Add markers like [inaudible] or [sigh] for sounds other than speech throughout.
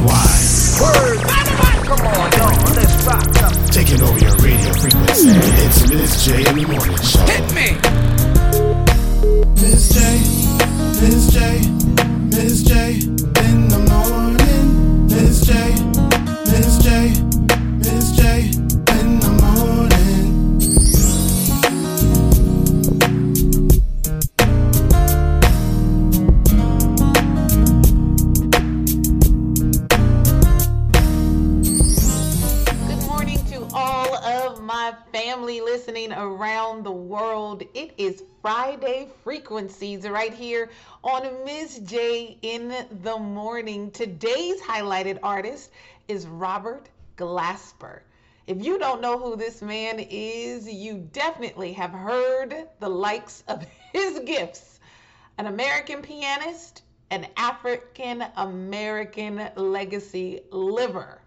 worldwide. Word. Come on, y'all, let's rock. Taking over your radio frequency. It's Miz J in the morning show. Hit me. Miz J, Miz J, Miz J Friday Frequencies right here on Miz J in the morning. Today's highlighted artist is Robert Glasper. If you don't know who this man is, you definitely have heard the likes of [laughs] his gifts. An American pianist, an African American legacy liver.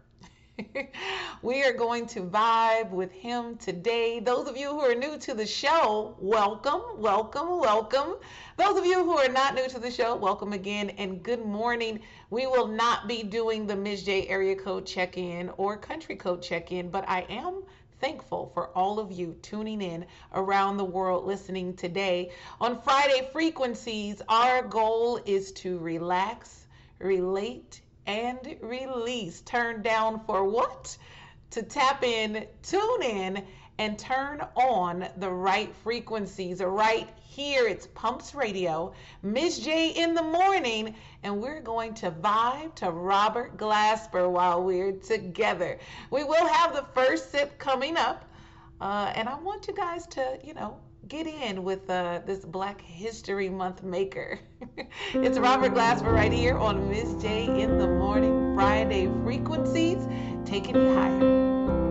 [laughs] we are going to vibe with him today. Those of you who are new to the show, welcome, welcome, welcome. Those of you who are not new to the show, welcome again and good morning. We will not be doing the Miz J area code check in or country code check in, but I am thankful for all of you tuning in around the world listening today. On Friday Frequencies, our goal is to relax, relate, and release. Turn down for what? To tap in, tune in, and turn on the right frequencies. Right here, it's Pumps Radio, Miz J in the morning, and we're going to vibe to Robert Glasper while we're together. We will have the first sip coming up, uh, and I want you guys to, you know, get in with uh, this Black History Month maker. [laughs] it's Robert Glasper right here on Miz J in the Morning Friday Frequencies, taking you higher.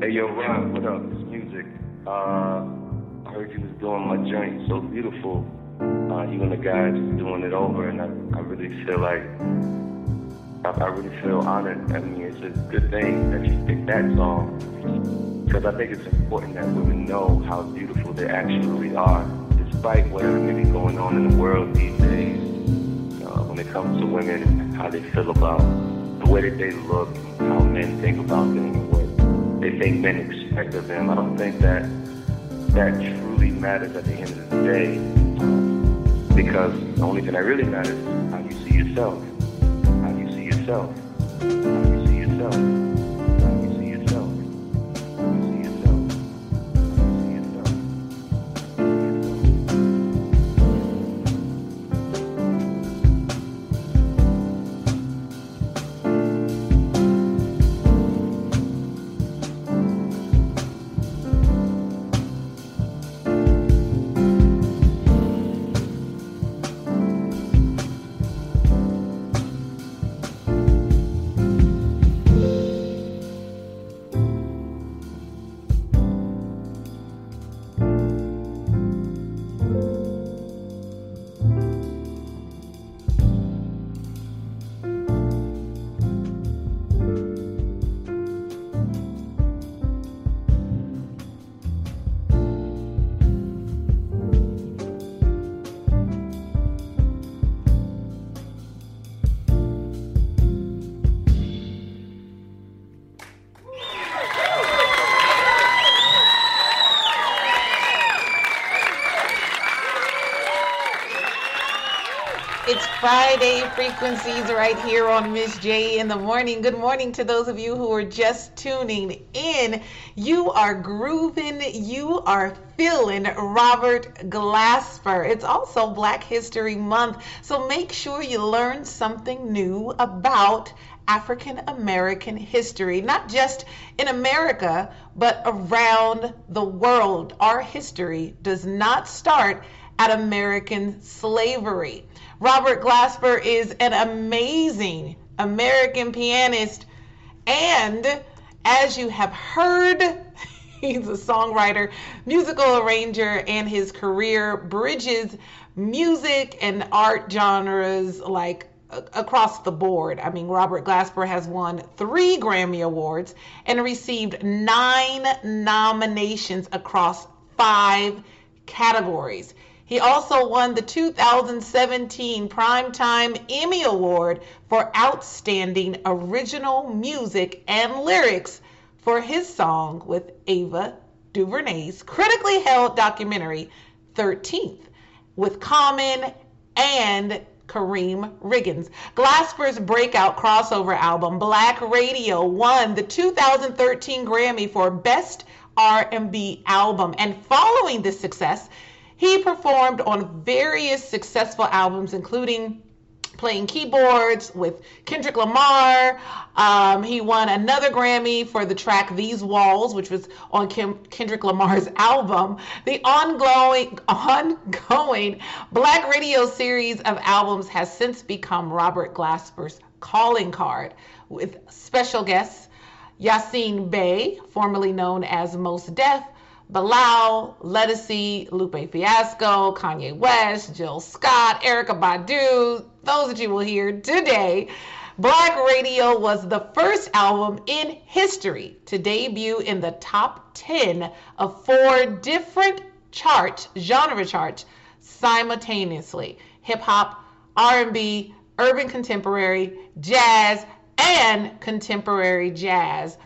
Hey yo, Ron, what up? It's music. Uh, I heard you was doing my joint so beautiful. Uh, you and the guys doing it over, and I, I really feel like I, I really feel honored. I mean, it's a good thing that you picked that song because I think it's important that women know how beautiful they actually are, despite whatever may be going on in the world these days. Uh, when it comes to women and how they feel about the way that they look, how men think about them, and what they think men expect of them, I don't think that that truly matters at the end of the day. Because the only thing that really matters is how you see yourself. How you see yourself. How you see yourself. It's Friday frequencies right here on Miz J in the morning. Good morning to those of you who are just tuning in. You are grooving, you are feeling Robert Glasper. It's also Black History Month, so make sure you learn something new about African American history, not just in America, but around the world. Our history does not start at American slavery. Robert Glasper is an amazing American pianist, and as you have heard, [laughs] he's a songwriter, musical arranger, and his career bridges music and art genres like across the board. I mean, Robert Glasper has won three Grammy Awards and received nine nominations across five categories. He also won the 2017 Primetime Emmy Award for Outstanding Original Music and Lyrics for his song with Ava DuVernay's critically held documentary 13th with Common and Karriem Riggins. Glasper's breakout crossover album Black Radio won the 2013 Grammy for Best R&B Album and following this success, he performed on various successful albums including playing keyboards with Kendrick Lamar. Um, he won another Grammy for the track These Walls, which was on Kim, Kendrick Lamar's [laughs] album. The ongoing, ongoing Black Radio series of albums has since become Robert Glasper's calling card with special guests Yasiin Bey, formerly known as Mos Def, Bilal, Ledisi, Lupe Fiasco, Kanye West, Jill Scott, Erykah Badu, those that you will hear today. Black Radio was the first album in history to debut in the top 10 of four different charts, genre charts, simultaneously. Hip hop, R&B, urban contemporary, jazz, and contemporary jazz.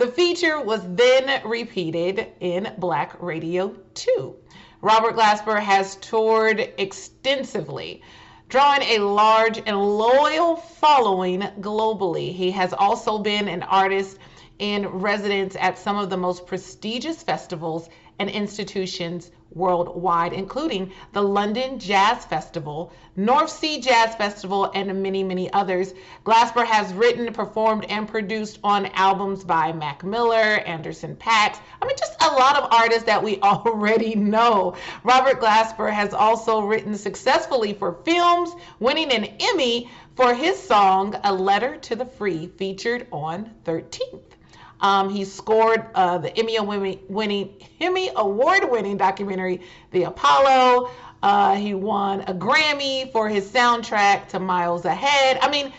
The feature was then repeated in Black Radio 2. Robert Glasper has toured extensively, drawing a large and loyal following globally. He has also been an artist in residence at some of the most prestigious festivals and institutions worldwide, including the London Jazz Festival, North Sea Jazz Festival, and many, many others. Glasper has written, performed, and produced on albums by Mac Miller, Anderson Paak. I mean, just a lot of artists that we [laughs] already know. Robert Glasper has also written successfully for films, winning an Emmy for his song A Letter to the Free, featured on 13th. Um, he scored uh, the Emmy winning Emmy award winning documentary The Apollo. Uh, he won a Grammy for his soundtrack to Miles Ahead. I mean,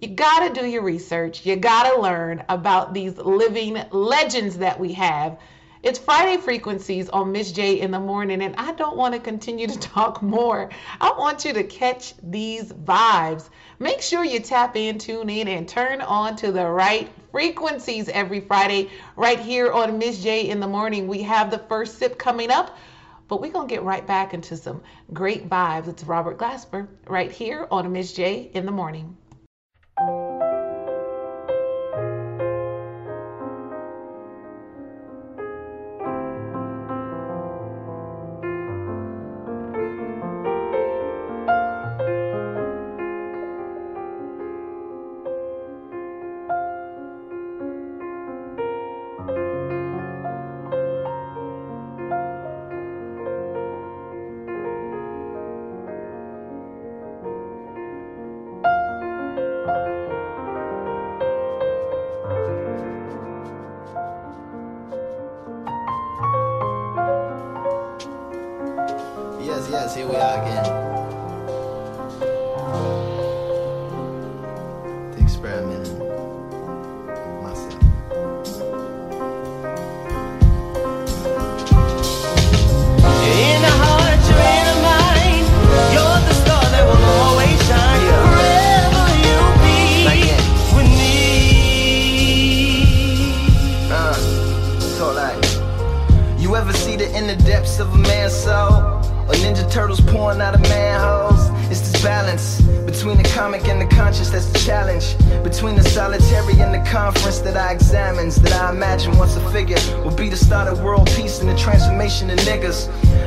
you gotta do your research. You gotta learn about these living legends that we have it's Friday Frequencies on Miz J in the morning, and I don't want to continue to [laughs] talk more. I want you to catch these vibes. Make sure you tap in, tune in, and turn on to the right frequencies every Friday, right here on Miz J in the morning. We have the first sip coming up, but we're going to get right back into some great vibes. It's Robert Glasper right here on Miz J in the morning.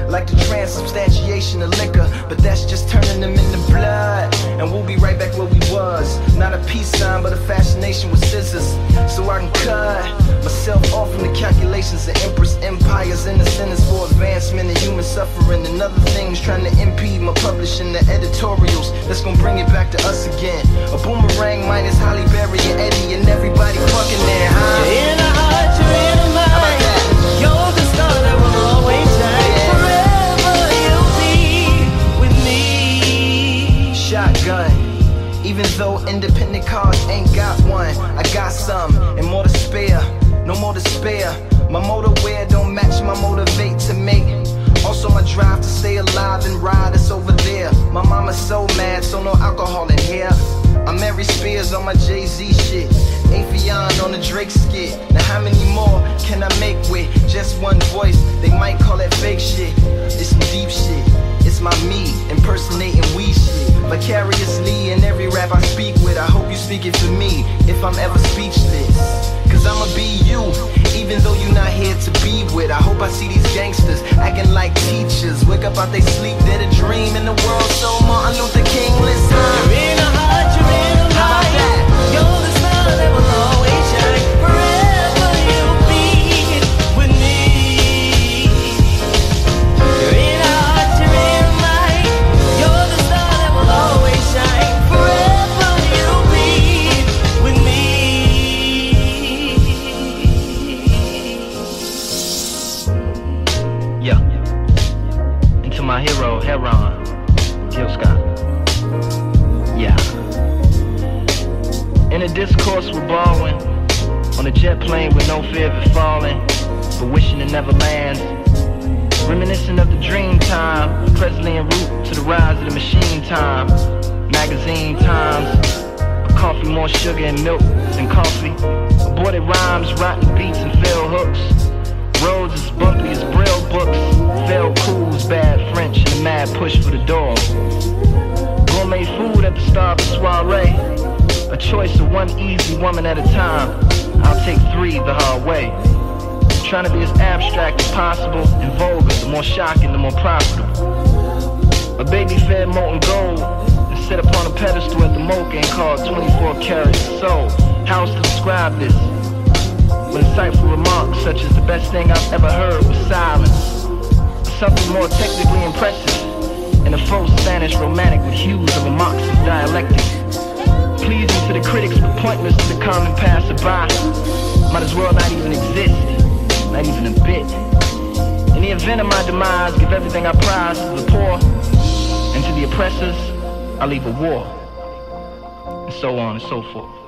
like the transubstantiation of liquor. But that's just turning them into blood. And we'll be right back where we was. Not a peace sign, but a fascination with scissors. So I can cut myself off from the calculations of empress empires and the sentence for advancement and human suffering and other things trying to impede my publishing the editorials that's gonna bring it back to us again. A boomerang minus Halle Berry and Eddie and everybody fucking there, huh? Even though independent cars ain't got one, I got some and more to spare. No more to spare. My motorwear don't match my motivate to make. Also my drive to stay alive and ride is over there. My mama's so mad, so no alcohol in here. I'm Mary Spears on my Jay-Z shit. Avion on the Drake skit. Now how many more can I make with just one voice? They might call it fake shit. It's some deep shit. It's my me, impersonating we shit. Vicariously in every rap I speak with, I hope you speak it for me if I'm ever speechless. Cause I'ma be you, even though you're not here to be with. I hope I see these gangsters acting like teachers. Wake up out they sleep, they're the dream in the world. So Martin Luther King, listen. You're in a heart, you're in a light. You're the smile that will my hero, Heron, Gil Scott. Yeah. In a discourse with Baldwin, on a jet plane with no fear of it falling, but wishing it never lands. Reminiscent of the dream time, Presley en route to the rise of the machine time, magazine times coffee, more sugar and milk than coffee. Aborted rhymes, rotten beats, and failed hooks. Roses, is Buckley's braille books. Phil Cool's bad French and a mad push for the door. Gourmet food at the star of the soiree. A choice of one easy woman at a time. I'll take three the hard way. Trying to be as abstract as possible and vulgar, the more shocking, the more profitable. A baby fed molten gold and set upon a pedestal at the mocha and called 24 karat soul. How to describe this? When insightful remarks such as the best thing I've ever heard was silence. Something more technically impressive in a full Spanish romantic with hues of a Marxist dialectic. Pleasing to the critics but pointless to the common passerby. Might as well not even exist, not even a bit. In the event of my demise, give everything I prize to the poor and to the oppressors, I leave a war. And so on and so forth.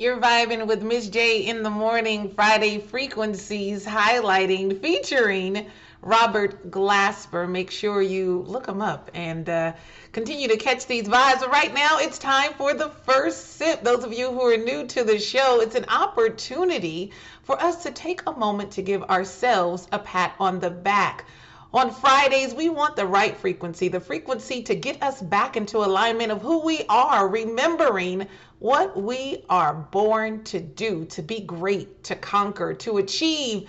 You're vibing with Miz J in the morning, Friday frequencies highlighting, featuring Robert Glasper. Make sure you look him up and uh, continue to catch these vibes. But right now, it's time for the first sip. Those of you who are new to the show, it's an opportunity for us to take a moment to give ourselves a pat on the back. On Fridays, we want the right frequency, the frequency to get us back into alignment of who we are, remembering what we are born to do, to be great, to conquer, to achieve,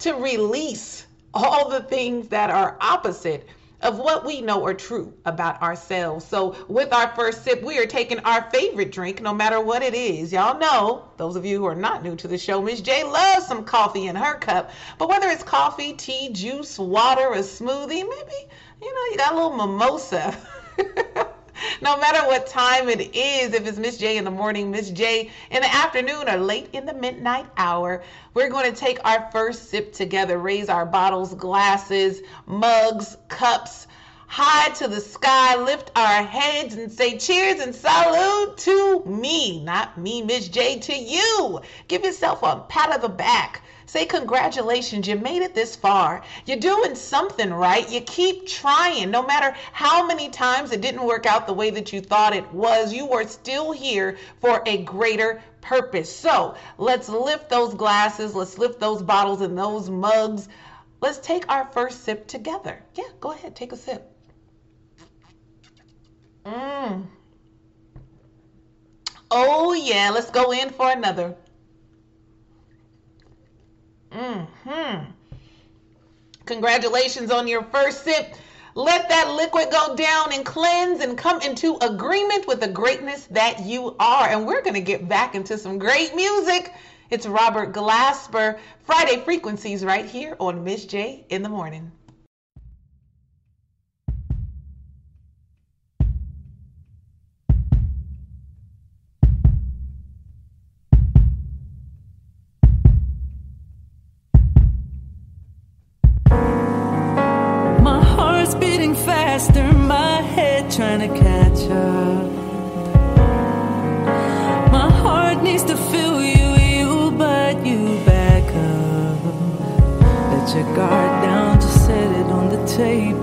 to release all the things that are opposite of what we know are true about ourselves. So, with our first sip, we are taking our favorite drink, no matter what it is. Y'all know, those of you who are not new to the show, Miz J loves some coffee in her cup. But whether it's coffee, tea, juice, water, a smoothie, maybe, you know, you got a little mimosa. [laughs] [laughs] no matter what time it is, if it's Miz J in the morning, Miz J in the afternoon, or late in the midnight hour, we're going to take our first sip together, raise our bottles, glasses, mugs, cups high to the sky, lift our heads and say cheers and salute to me, not me, Miz J, to you. Give yourself a pat on the back. Say congratulations, you made it this far. You're doing something right. You keep trying. No matter how many times it didn't work out the way that you thought it was, you are still here for a greater purpose. So let's lift those glasses, let's lift those bottles and those mugs. Let's take our first sip together. Yeah, go ahead, take a sip. Mmm. Oh, yeah, let's go in for another. Hmm Congratulations on your first sip. Let that liquid go down and cleanse and come into agreement with the greatness that you are. And we're going to get back into some great music. It's Robert Glasper, Friday Frequencies, right here on Miz J in the Morning. Guard down, just set it on the table.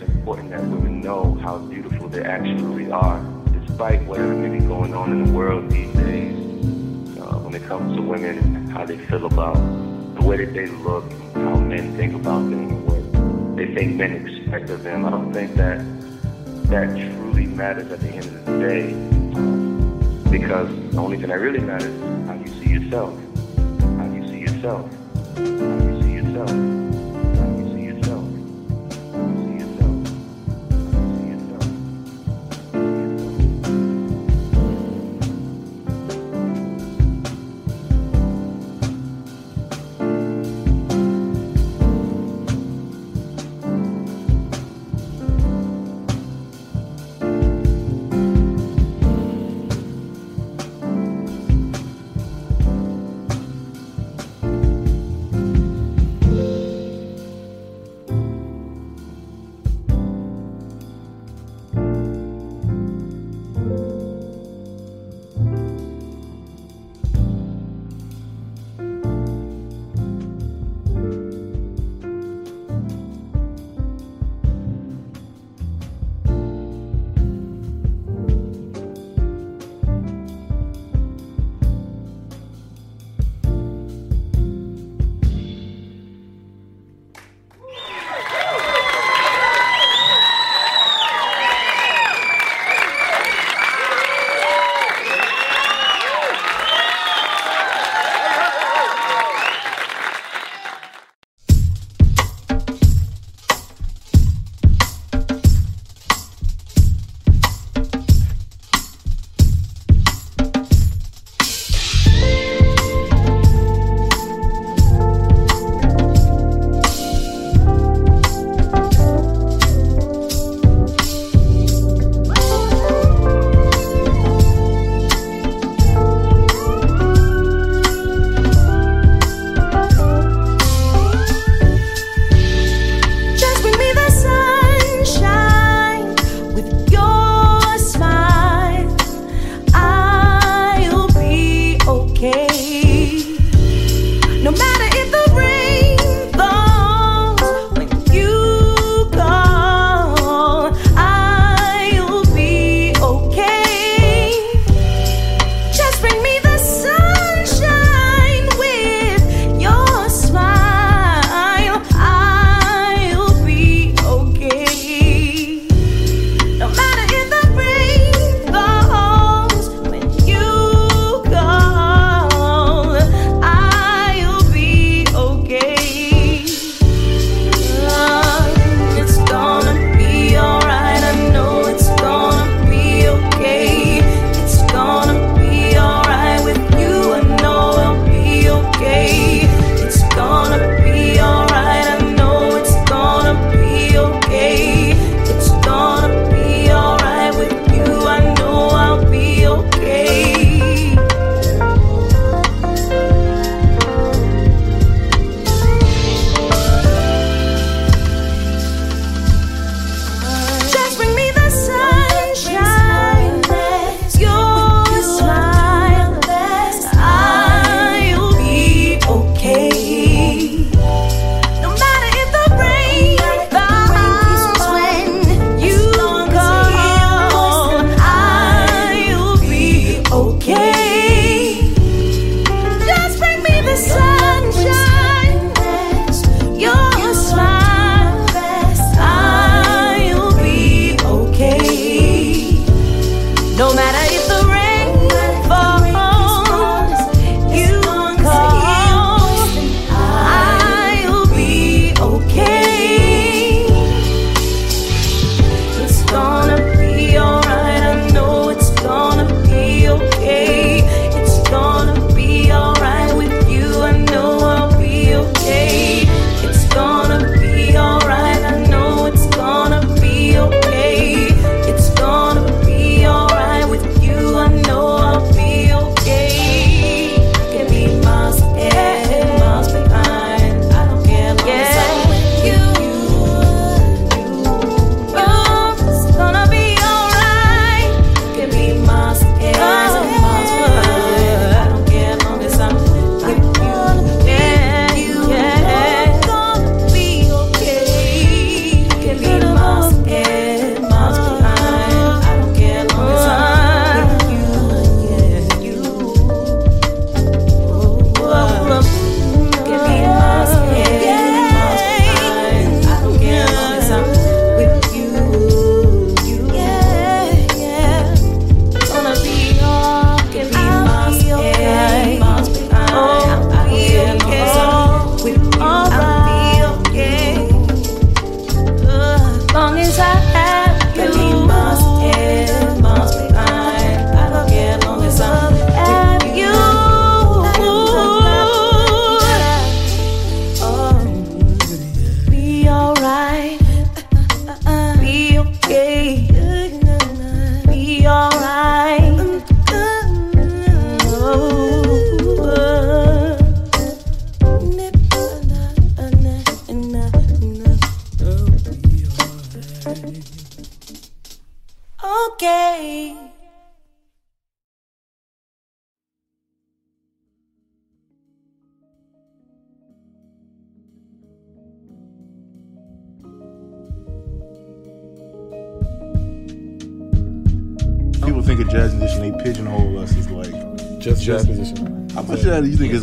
It's important that women know how beautiful they actually are, despite whatever may be going on in the world these days. Uh, when it comes to women and how they feel about the way that they look, how men think about them, what they think men expect of them. I don't think that that truly matters at the end of the day because the only thing that really matters is how you see yourself. How you see yourself. How you see yourself.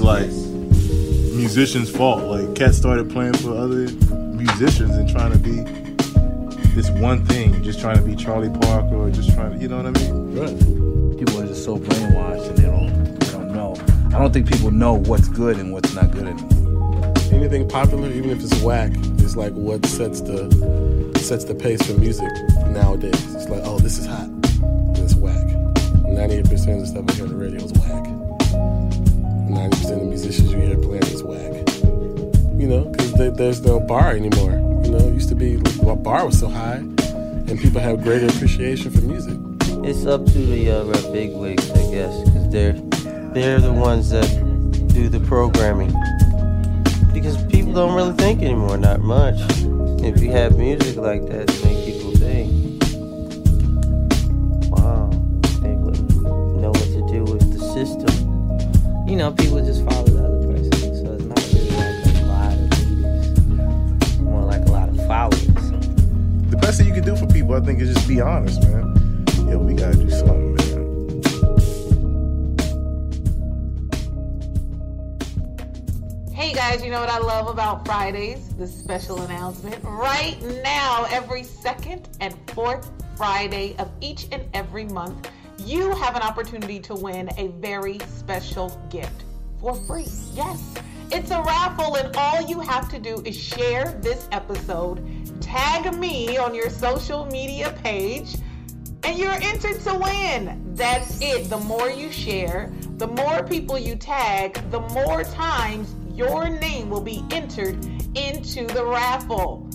Much of that do you think is like musicians' fault? Like Cat started playing for other musicians and trying to be this one thing, just trying to be Charlie Parker or just trying to, you know what I mean? Right. People are just so brainwashed and they don't they don't know. I don't think people know what's good and what's not good anymore. Anything popular, even if it's whack, is like what sets the sets the pace for music nowadays. It's like, oh, this is hot. It's whack. Ninety-eight percent of the stuff I hear on the radio is whack. Ninety percent of musicians you hear playing is whack. You know, because there's no bar anymore. You know, it used to be well, bar was so high, and people have greater appreciation for music. It's up to the uh, big wigs, I guess, because they're they're the ones that do the programming. Because people don't really think anymore, not much. If you have music like that, to make people think, wow, they wouldn't know what to do with the system. You know, people just follow the other person, so it's not really like a lot of leaders, more like a lot of followers. The best thing you can do for people, I think, is just be honest, man. Yo, we gotta do something, man. Hey guys, you know what I love about Fridays? The special announcement. Right now, every second and fourth Friday of each and every month, you have an opportunity to win a very special gift for free. Yes, it's a raffle, and all you have to do is share this episode, tag me on your social media page, and you're entered to win. That's it. The more you share, the more people you tag, the more times your name will be entered into the raffle.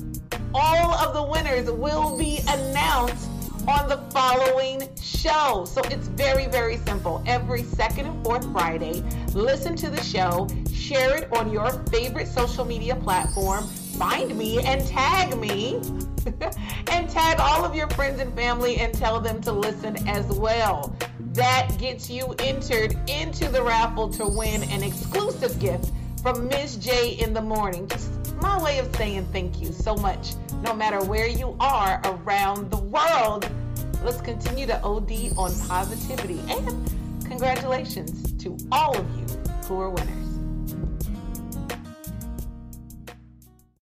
All of the winners will be announced on the following show. So it's very, very simple. Every second and fourth Friday, listen to the show, share it on your favorite social media platform, find me and tag me, [laughs] and tag all of your friends and family and tell them to listen as well. That gets you entered into the raffle to win an exclusive gift from Miz J in the morning. Just my way of saying thank you so much, no matter where you are around the world. Let's continue to OD on positivity and congratulations to all of you who are winners.